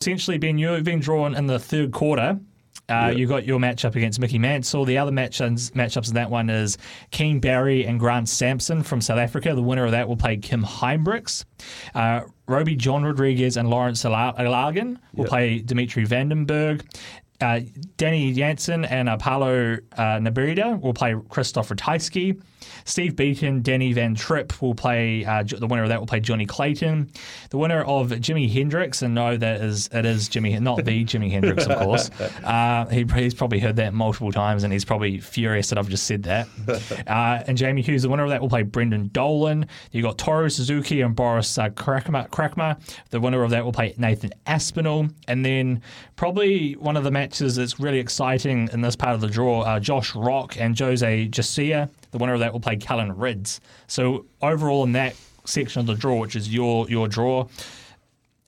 essentially, Ben, you've been drawn in the third quarter. Uh, Yep. You got your matchup against Mickey Mansell. The other matchups, matchups in that one is Keane Barry and Grant Sampson from South Africa. The winner of that will play Kim Huybrechts. Uh, Rowby-John Rodriguez and Lawrence Ala- Alagan will Yep. play Dimitri Van den Bergh. Uh, Danny Jansen and uh, Paulo uh, Nebrida will play Krzysztof Ratajski. Steve Beaton, Danny Van Trijp will play. Uh, the winner of that will play Johnny Clayton. The winner of Jimi Hendrix, and no, that is it is Jimmy, not the Jimi Hendrix, of course. Uh, he, he's probably heard that multiple times, and he's probably furious that I've just said that. Uh, and Jamie Hughes, the winner of that will play Brendan Dolan. You got Toru Suzuki and Boris uh, Krakma, Krakma. The winner of that will play Nathan Aspinall, and then probably one of the matches that's really exciting in this part of the draw, uh, Josh Rock and Jose Jacia. The winner of that will play Callan Rydz. So overall, in that section of the draw, which is your your draw,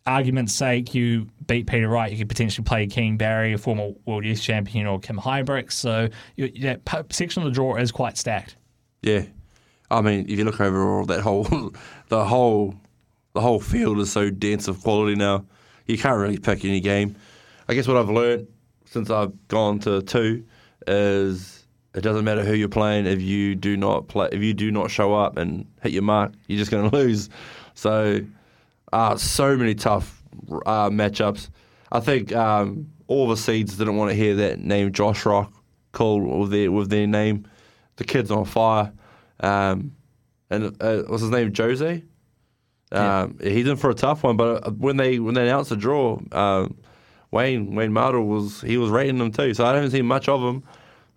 argument's sake, you beat Peter Wright, you could potentially play Keane Barry, a former World Youth Champion, or Kim Huybrechts. So you, that section of the draw is quite stacked. Yeah, I mean, if you look overall, that whole, the whole, the whole field is so dense of quality now. You can't really pick any game. I guess what I've learned since I've gone to two is it doesn't matter who you're playing if you do not play if you do not show up and hit your mark, you're just going to lose. So, uh, so many tough uh, matchups. I think um, all the seeds didn't want to hear that name Josh Rock called with their with their name. The kid's on fire. Um, and uh, what's his name? Jose. Um, He's in for a tough one. But uh, when they when they announced the draw, um, Wayne Wayne Mardle was he was rating them too. So I haven't seen much of him.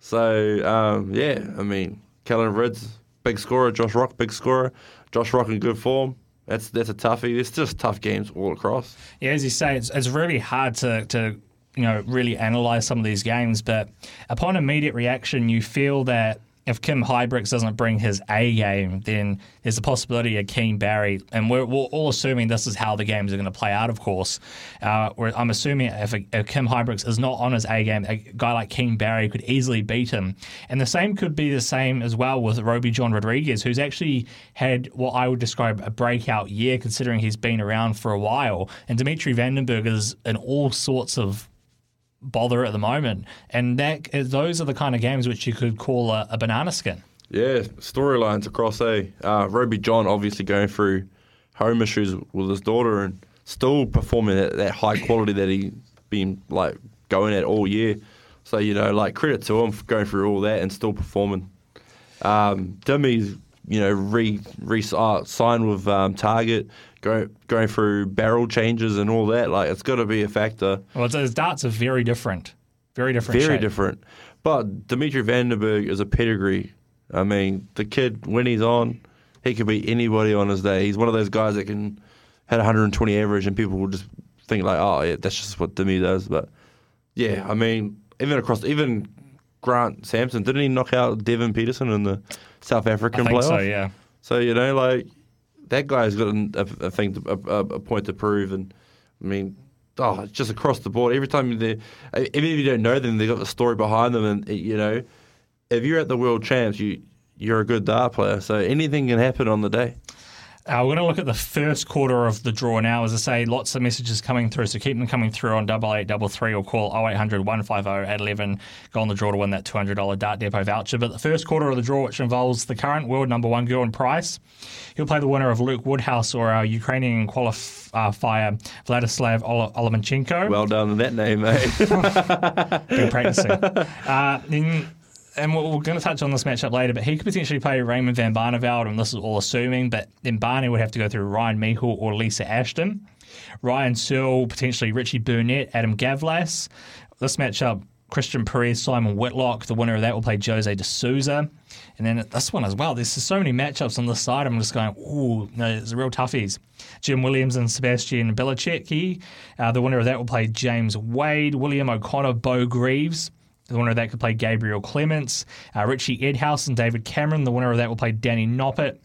So um, yeah, I mean, Callan Rydz, big scorer. Josh Rock, big scorer. Josh Rock in good form. That's that's a toughie. It's just tough games all across. Yeah, as you say, it's, it's really hard to, to you know really analyze some of these games. But upon immediate reaction, you feel that if Kim Huybrechts doesn't bring his A game, then there's a possibility of Keane Barry, and we're, we're all assuming this is how the games are going to play out. Of course, uh, I'm assuming if, a, if Kim Huybrechts is not on his A game, a guy like Keane Barry could easily beat him. And the same could be the same as well with Rowby-John Rodriguez, who's actually had what I would describe a breakout year, considering he's been around for a while. And Dimitri Van den Bergh is in all sorts of bother at the moment, and that those are the kind of games which you could call a, a banana skin. Yeah, storylines across A. Uh, Rowby-John obviously going through home issues with his daughter and still performing at that high quality that he's been like going at all year. So you know, like credit to him for going through all that and still performing. Um, Dimmy's you know re re uh, signed with um, Target, go, going through barrel changes and all that. Like it's got to be a factor. Well, his darts are very different, very different. Very shape. different. But Dimitri Van den Bergh is a pedigree. I mean, the kid, when he's on, he could beat anybody on his day. He's one of those guys that can had 120 average, and people will just think like, oh, yeah, that's just what Dimi does. But yeah, I mean, even across, even Grant Sampson, didn't he knock out Devon Petersen in the South I African think playoff? so. Yeah. So you know, like that guy's got a, a, a thing, to, a, a a point to prove, and I mean, oh, it's just across the board. Every time they, even if you don't know them, they have got the story behind them, and you know, if you're at the world champs, you you're a good dart player. So anything can happen on the day. Uh, we're going to look at the first quarter of the draw now. As I say, lots of messages coming through, so keep them coming through on double eight double three or call 0800 150 811. Go on the draw to win that $200 Dart Depot voucher. But the first quarter of the draw, which involves the current world number one Gerwyn Price, he'll play the winner of Luke Woodhouse or our Ukrainian qualifier Vladislav Ol- Well done in that name, mate. been practicing. uh, then, and we're, going to touch on this matchup later, but he could potentially play Raymond Van Barneveld, and this is all assuming, but then Barney would have to go through Ryan Meikle or Lisa Ashton. Ryan Searle, potentially Richie Burnett, Adam Gavlas. This matchup, Christian Perez, Simon Whitlock. The winner of that will play Jose de Souza. And then this one as well. There's so many matchups on this side. I'm just going, ooh, no, it's real toughies. Jim Williams and Sebastian Białecki. Uh, the winner of that will play James Wade, William O'Connor, Bo Greaves. The winner of that could play Gabriel Clemens, uh, Richie Edhouse and David Cameron. The winner of that will play Danny Noppert.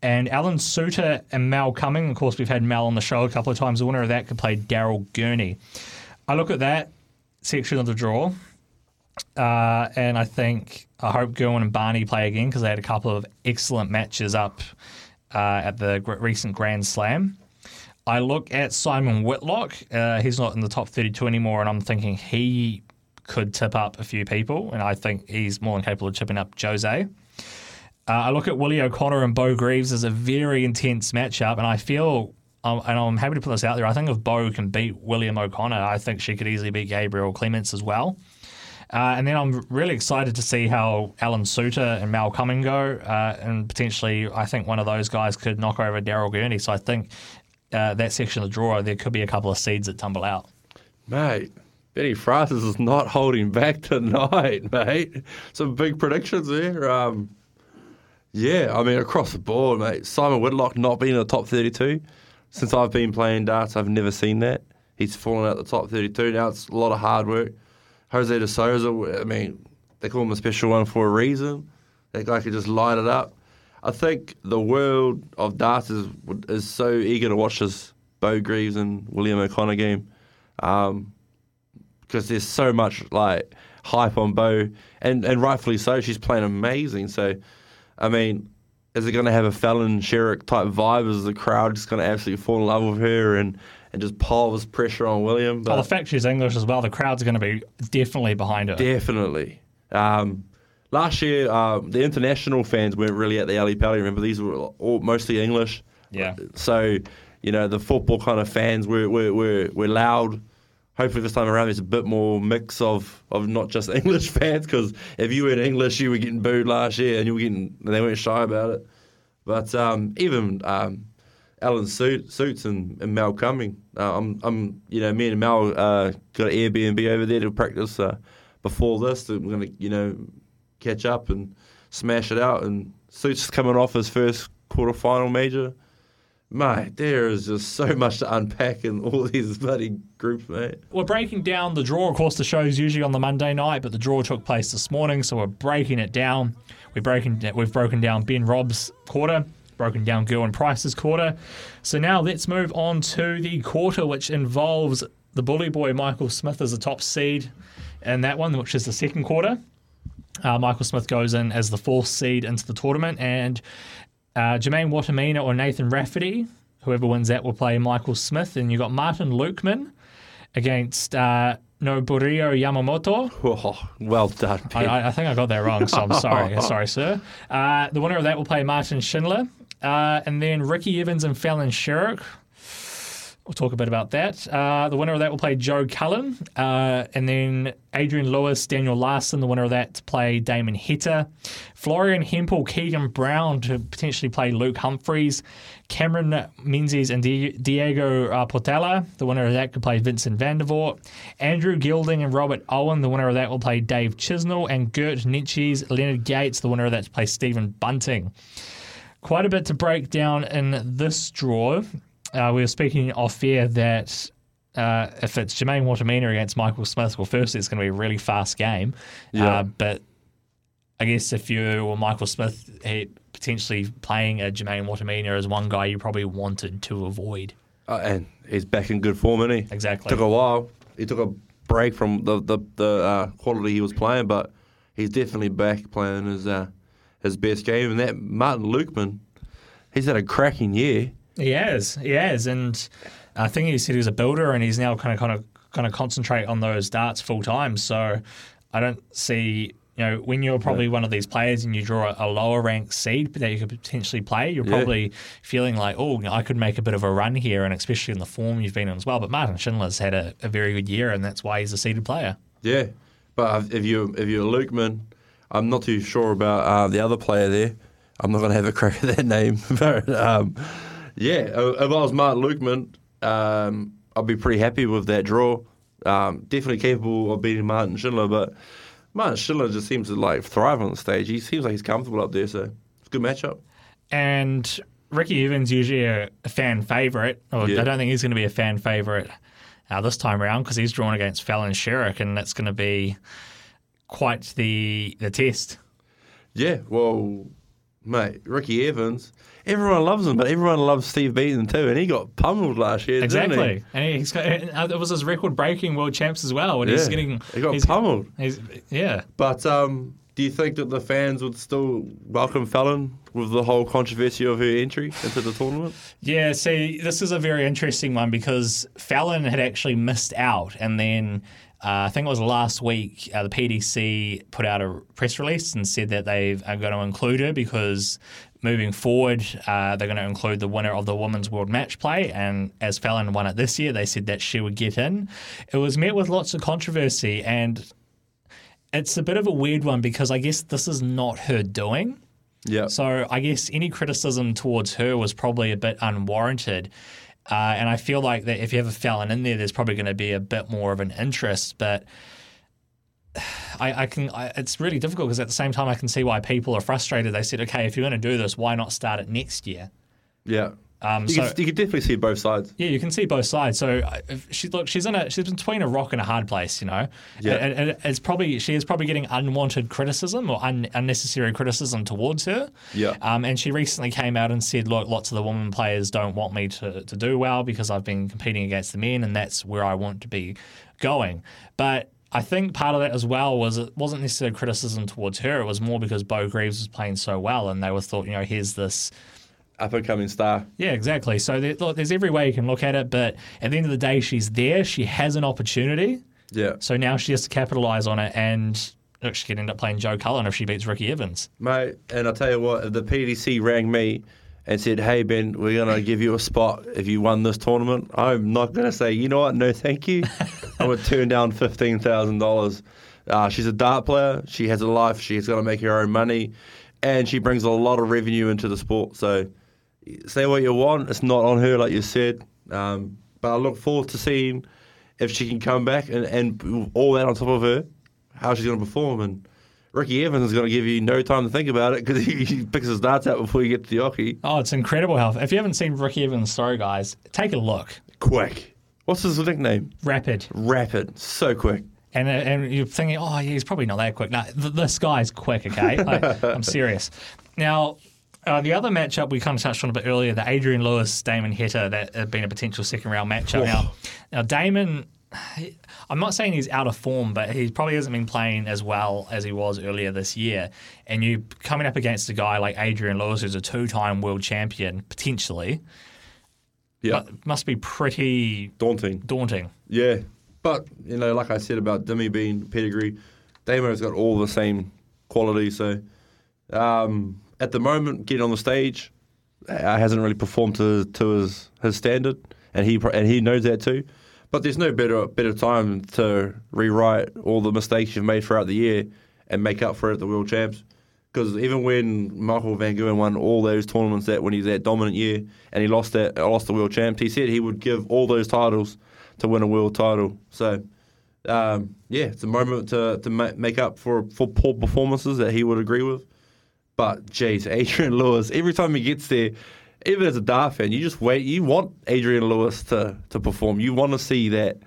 And Alan Soutar and Mal Cumming. Of course, we've had Mal on the show a couple of times. The winner of that could play Daryl Gurney. I look at that section of the draw, uh, and I think I hope Gerwyn and Barney play again because they had a couple of excellent matches up uh, at the recent Grand Slam. I look at Simon Whitlock. Uh, he's not in the top 32 anymore, and I'm thinking he could tip up a few people, and I think he's more than capable of chipping up Jose. Uh, I look at Willie O'Connor and Bo Greaves as a very intense matchup, and I feel, um, and I'm happy to put this out there, I think if Bo can beat William O'Connor, I think she could easily beat Gabriel Clemens as well. Uh, and then I'm really excited to see how Alan Soutar and Mal Cumming go, uh, and potentially I think one of those guys could knock over Daryl Gurney. So I think uh, that section of the draw, there could be a couple of seeds that tumble out. Mate, Benny Francis is not holding back tonight, mate. Some big predictions there. Um, yeah, I mean, across the board, mate. Simon Whitlock not being in the top 32. Since I've been playing darts, I've never seen that. He's fallen out the top 32. Now it's a lot of hard work. Jose de Souza, I mean, they call him a special one for a reason. That guy could just light it up. I think the world of darts is, is so eager to watch this Bo Greaves and William O'Connor game because um, there's so much like hype on Bo, and, and rightfully so. She's playing amazing. So, I mean, is it going to have a Fallon Sherrock type vibe? Is the crowd just going to absolutely fall in love with her and and just pile this pressure on William. But well, the fact she's English as well, the crowd's going to be definitely behind her. Definitely. Um, last year, uh, the international fans weren't really at the Ali Pali. Remember, these were all mostly English. Yeah. So, you know, the football kind of fans were were, were, were loud. Hopefully, this time around, there's a bit more mix of, of not just English fans. Because if you were in English, you were getting booed last year, and you were getting they weren't shy about it. But um, even um, Alan Suits and, and Mel Cumming. Uh, I'm, I'm, you know, me and Mel uh, got an Airbnb over there to practice uh, before this. We're going to, you know, catch up and smash it out. And Suits coming off his first quarterfinal major. Mate, there is just so much to unpack in all these bloody groups, mate. We're breaking down the draw. Of course, the show is usually on the Monday night, but the draw took place this morning, so we're breaking it down. We're breaking, we've broken down Ben Robb's quarter broken down Gerwyn Price's quarter. So now let's move on to the quarter, which involves the bully boy Michael Smith as the top seed in that one, which is the second quarter. Uh, Michael Smith goes in as the fourth seed into the tournament, and uh, Jermaine Wattimena or Nathan Rafferty, whoever wins that, will play Michael Smith. And you've got Martin Lukeman against uh, Nobuhiro Yamamoto. Oh, well done. I, I, think I got that wrong, so I'm sorry. sorry, sir. Uh, the winner of that will play Martin Schindler. Uh, and then Ricky Evans and Fallon Sherrock. We'll talk a bit about that. Uh, the winner of that will play Joe Cullen. Uh, and then Adrian Lewis, Daniel Larsson, the winner of that, to play Damon Heta. Florian Hempel, Keegan Brown to potentially play Luke Humphreys. Cameron Menzies and Diego uh, Portela, the winner of that, could play Vincent van der Voort. Andrew Gilding and Robert Owen, the winner of that, will play Dave Chisnall. And Geert Nentjes Leonard Gates, the winner of that, to play Stephen Bunting quite a bit to break down in this draw. Uh, we were speaking off air that uh, if it's Jermaine Wattimena against Michael Smith, well, firstly, it's going to be a really fast game. Yeah. Uh, but I guess if you were Michael Smith, potentially playing a Jermaine Wattimena as one guy you probably wanted to avoid. Uh, and he's back in good form, isn't he? Exactly. Took a while. He took a break from the the, the uh, quality he was playing, but he's definitely back playing his uh, his best game. And that Martin Lukeman, he's had a cracking year. He has, he has, and I think he said he was a builder, and he's now kind of kind of kind of concentrate on those darts full time. So I don't see. You know, when you're probably yeah. one of these players and you draw a, lower ranked seed that you could potentially play, you're yeah. probably feeling like, oh, I could make a bit of a run here, and especially in the form you've been in as well. But Martin Schindler's had a, a very good year, and that's why he's a seeded player. Yeah, but if you if you're Lukeman, I'm not too sure about uh, the other player there. I'm not going to have a crack at that name. but, um, yeah, uh, if I was Martin Lukeman, um, I'd be pretty happy with that draw. Um, definitely capable of beating Martin Schindler, but Martin Schindler just seems to like thrive on the stage. He seems like he's comfortable up there, so it's a good matchup. And Ricky Evans usually a, a fan favourite. Or yeah. I don't think he's going to be a fan favourite uh, this time around because he's drawn against Fallon Sherrock, and that's going to be quite the the test. Yeah, well, mate, Ricky Evans. Everyone loves him, but everyone loves Steve Beaton too, and he got pummeled last year. Exactly, and he's got, uh, it was his record-breaking world champs as well, and yeah, he's getting he got he's, pummeled. He's, yeah, but um, Do you think that the fans would still welcome Fallon with the whole controversy of her entry into the tournament? Yeah, see, this is a very interesting one because Fallon had actually missed out, and then uh, I think it was last week uh, the PDC put out a press release and said that they are going to include her because moving forward uh, they're going to include the winner of the Women's World Match Play, and as Fallon won it this year, they said that she would get in. It was met with lots of controversy, and it's a bit of a weird one because I guess this is not her doing. Yeah. So I guess any criticism towards her was probably a bit unwarranted. Uh, and I feel like that if you have a Fallon in there, there's probably going to be a bit more of an interest. But I, I can, I, it's really difficult because at the same time, I can see why people are frustrated. They said, okay, if you're going to do this, why not start it next year? Yeah. Um, You, so can, you can definitely see both sides. yeah, you can see both sides. So uh, she look, she's in a she's between a rock and a hard place, you know. Yeah. And, and it's probably she is probably getting unwanted criticism or un, unnecessary criticism towards her. Yeah. Um, and she recently came out and said, look, lots of the women players don't want me to to do well because I've been competing against the men, and that's where I want to be going. But I think part of that as well was it wasn't necessarily criticism towards her. It was more because Bo Greaves was playing so well, and they were thought, you know, here's this Up and coming star. yeah, exactly. So there, look, there's every way you can look at it, but at the end of the day, she's there. She has an opportunity. Yeah. So now she has to capitalize on it, and look, she could end up playing Joe Cullen if she beats Ricky Evans. Mate, and I'll tell you what, if the PDC rang me and said, hey, Ben, we're going to give you a spot if you won this tournament, I'm not going to say, you know what, no thank you. I would turn down $15,000. Uh, she's a dart player. She has a life. She's going to make her own money. And she brings a lot of revenue into the sport. So say what you want. It's not on her, like you said. Um, but I look forward to seeing if she can come back and, and all that on top of her, how she's going to perform. And Ricky Evans is going to give you no time to think about it because he, he picks his darts out before you get to the oche. Oh, it's incredible health. If you haven't seen Ricky Evans' story, guys, take a look. Quick. What's his nickname? Rapid. Rapid. So quick. And, and you're thinking, oh, yeah, he's probably not that quick. No, th- this guy's quick, okay? Like, I'm serious. Now, uh, the other matchup we kind of touched on a bit earlier, the Adrian Lewis Damon Heta, that had been a potential second round matchup. Now, now Damon, he- I'm not saying he's out of form, but he probably hasn't been playing as well as he was earlier this year. And you coming up against a guy like Adrian Lewis, who's a two time world champion, potentially, Yeah. must be pretty Daunting. daunting. Yeah. But, you know, like I said about Dimmy being pedigree, Damo's got all the same quality. So um, at the moment, getting on the stage, uh, hasn't really performed to, to his, his standard. And he and he knows that too. But there's no better better time to rewrite all the mistakes you've made throughout the year and make up for it at the World Champs. Because even when Michael Van Gogh won all those tournaments that when he's that dominant year and he lost that lost the World Champs, he said he would give all those titles to win a world title. So um, yeah, it's a moment to to make up for for poor performances that he would agree with. But geez, Adrian Lewis, every time he gets there, even as a Dart fan, you just wait. You want Adrian Lewis to, to perform. You want to see that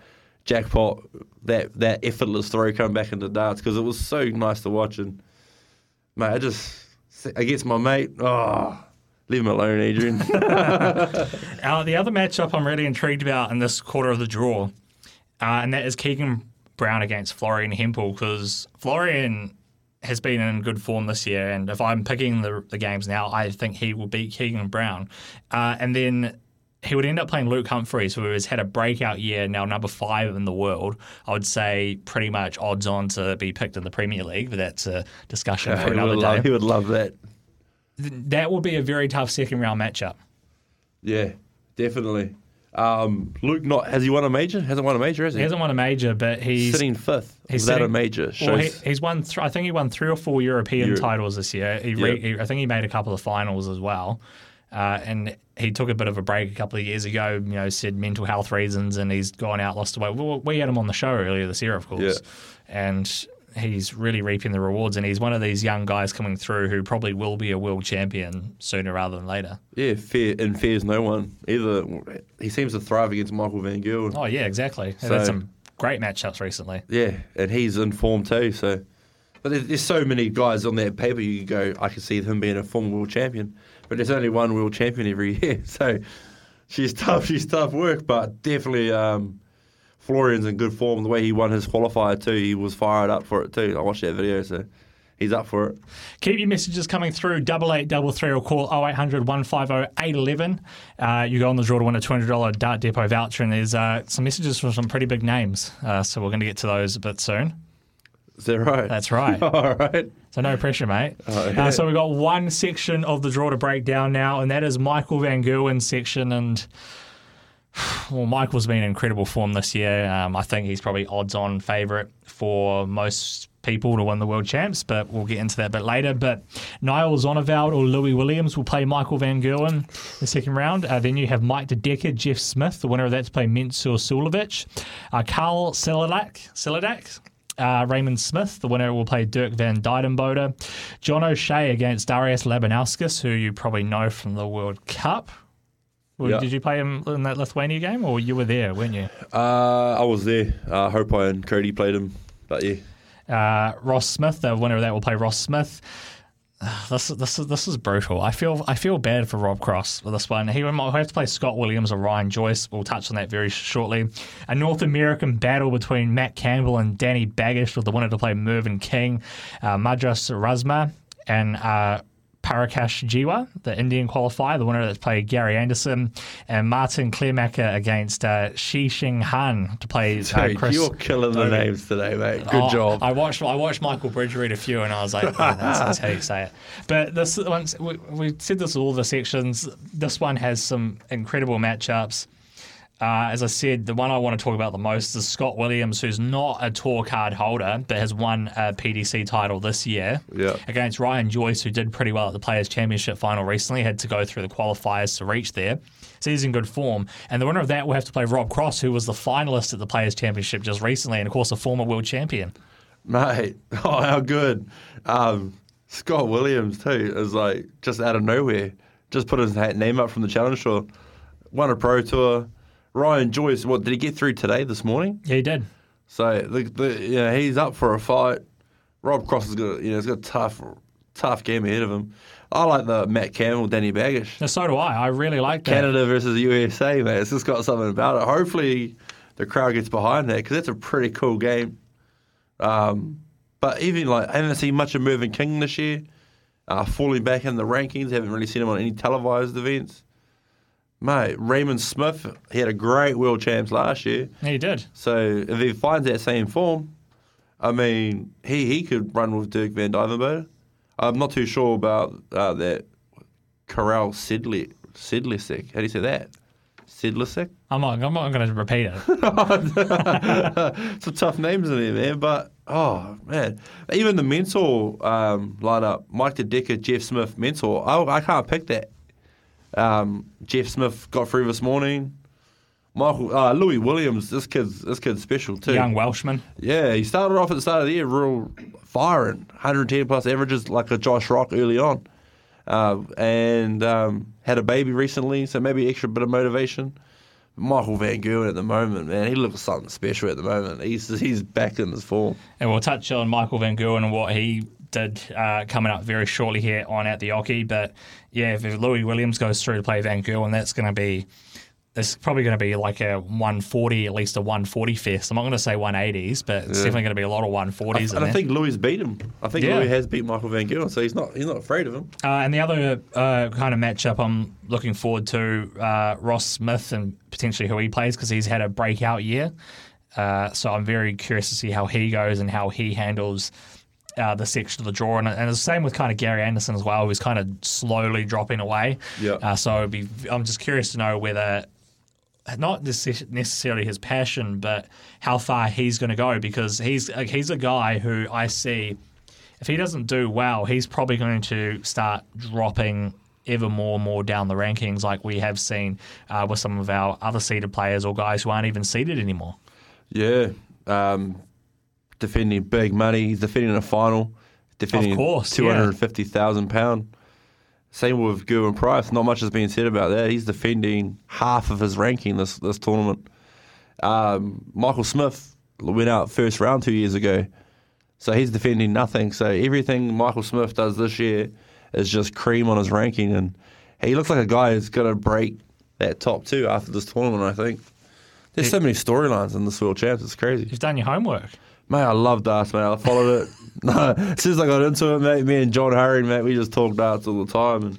jackpot, that that effortless throw come back into darts because it was so nice to watch. And mate, I just against my mate, oh, leave him alone, Adrian. Uh, the other matchup I'm really intrigued about in this quarter of the draw, uh, and that is Keegan Brown against Florian Hempel, because Florian has been in good form this year, and if I'm picking the, the games now, I think he will beat Keegan Brown. Uh, and then he would end up playing Luke Humphreys, who has had a breakout year, now number five in the world. I would say pretty much odds on to be picked in the Premier League, but that's a discussion for another day. love, he would love that. That will be a very tough second round matchup. Yeah, definitely. Um, Luke, not has he won a major? Hasn't won a major, has he? He hasn't won a major, but he's sitting fifth he's without a sitting- major. Well, Shows he, he's won. Th- I think he won three or four European Euro- titles this year. He, re- Yep. he- I think he made a couple of finals as well, uh, and he took a bit of a break a couple of years ago. You know, said mental health reasons, and he's gone out, lost away. We, we had him on the show earlier this year, of course, and he's really reaping the rewards. And he's one of these young guys coming through who probably will be a world champion sooner rather than later. yeah, fear and fears no one either. He seems to thrive against Michael Van Giel. Oh yeah, exactly. So- had some great matchups recently. Yeah, and he's in form too. So, but there's, there's so many guys on that paper. You go, I can see him being a former world champion, but there's only one world champion every year. So, she's tough. She's tough work, but definitely um, Florian's in good form. The way he won his qualifier too, he was fired up for it too. I watched that video, so he's up for it. Keep your messages coming through. Double eight double three or call 0800 150 811. Uh, you go on the draw to win a $200 Dart Depot voucher, and there's uh, some messages from some pretty big names. Uh, so we're going to get to those a bit soon. Is that right? That's right. All right. So no pressure, mate. Oh, yeah. uh, so we've got one section of the draw to break down now, and that is Michael Van Gerwen's section. And well, Michael's been in incredible form this year. Um, I think he's probably odds-on favourite for most people to win the world champs, but we'll get into that a bit later. But Niels Zonneveld or Louis Williams will play Michael Van Gerwen in the second round. Uh, then you have Mike De Decker, Jeff Smith, the winner of that to play Mensur Suljović. Uh, Karel Sedláček, uh, Raymond Smith, the winner, will play Dirk van Duijvenbode. John O'Shea against Darius Labanauskas, who you probably know from the World Cup. Well, Yeah. Did you play him in that Lithuania game, or you were there, weren't you? Uh, I was there. Uh, Hope and Cody played him, but yeah. Uh, Ross Smith, the winner of that, will play Ross Smith. This this is this is brutal. I feel I feel bad for Rob Cross with this one. He might have to play Scott Williams or Ryan Joyce. We'll touch on that very shortly. A North American battle between Matt Campbell and Danny Baggish with the winner to play Mervyn King, uh, Madars Razma, and uh, Prakash Jiwa, the Indian qualifier, the winner that's played Gary Anderson, and Martin Kleermaker against uh, Shi Xing Han to play uh, Dude, Chris. you're killing the names today, mate. Good Oh, job. I watched I watched Michael Bridge read a few, and I was like, oh, that's, that's how you say it. But this once we, we said this all the sections. This one has some incredible matchups. Uh, as I said, the one I want to talk about the most is Scott Williams, who's not a tour card holder, but has won a PDC title this year Yeah. against Ryan Joyce, who did pretty well at the Players' Championship final recently, had to go through the qualifiers to reach there. So he's in good form. And the winner of that will have to play Rob Cross, who was the finalist at the Players' Championship just recently, and of course, a former world champion. Mate, oh, how good. Um, Scott Williams, too, is like just out of nowhere. Just put his name up from the Challenge Tour. Won a Pro Tour. Ryan Joyce, what, did he get through today, this morning? Yeah, he did. So, the, the, you know, he's up for a fight. Rob Cross has got, you know, he's got a tough, tough game ahead of him. I like the Matt Campbell, Danny Baggish. So do I. I really like that. Canada versus USA, mate. It's just got something about it. Hopefully, the crowd gets behind that because that's a pretty cool game. Um, but even like, I haven't seen much of Mervyn King this year. Uh, falling back in the rankings, haven't really seen him on any televised events. Mate, Raymond Smith, he had a great world champs last year. He did. So if he finds that same form, I mean, he, he could run with Dirk Van Duijvenbode. I'm not too sure about uh, that Corral Sidley Sidlisek. How do you say that? Sidlisek? I'm not, I'm not going to repeat it. Some tough names in there, man. But oh man, even the mentor um, lineup: Mike De Decker, Jeff Smith, mentor. I, I can't pick that. Um, Jeff Smith got through this morning. Michael uh, Louis Williams, this kid's this kid's special too. Young Welshman. Yeah, he started off at the start of the year real firing, 110 plus averages like a Josh Rock early on, uh, and um, had a baby recently, so maybe extra bit of motivation. Michael Van Gerwen at the moment, man, he looks something special at the moment. He's he's back in his form. And we'll touch on Michael Van Gerwen and what he did uh, coming up very shortly here on At the Oche. But yeah, if Louis Williams goes through to play Van Gerwen, that's going to be. It's probably going to be like a 140, at least a 140 fest. I'm not going to say 180s, but it's definitely going to be a lot of 140s. in and I think Louis beat him. I think Yeah. Louis has beat Michael Van Gerwen, so he's not he's not afraid of him. Uh, and the other uh, kind of matchup I'm looking forward to uh, Ross Smith and potentially who he plays because he's had a breakout year. Uh, so I'm very curious to see how he goes and how he handles uh, the section of the draw. And, and it's the same with kind of Gary Anderson as well, who's kind of slowly dropping away. Yeah. Uh, so it'd be, I'm just curious to know whether not necessarily his passion, but how far he's going to go because he's like, he's a guy who I see if he doesn't do well, he's probably going to start dropping ever more and more down the rankings, like we have seen uh, with some of our other seeded players or guys who aren't even seeded anymore. Yeah, um, defending big money. He's defending a final, defending course, two yeah. hundred and fifty thousand pound. Same with Gerwyn Price. Not much has been said about that. He's defending half of his ranking this this tournament. Um, Michael Smith went out first round two years ago, so he's defending nothing. So everything Michael Smith does this year is just cream on his ranking, and he looks like a guy who's going to break that top two after this tournament. I think. There's so many storylines in this World Champs. It's crazy. You've done your homework. Mate, I love darts, mate. I followed it. no, as I got into it, mate, me and John Hurry, mate, we just talk darts all the time. And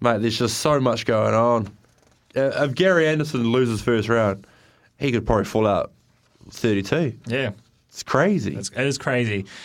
mate, there's just so much going on. Uh, if Gary Anderson loses first round, he could probably fall out 32. Yeah. It's crazy. It's, it is crazy.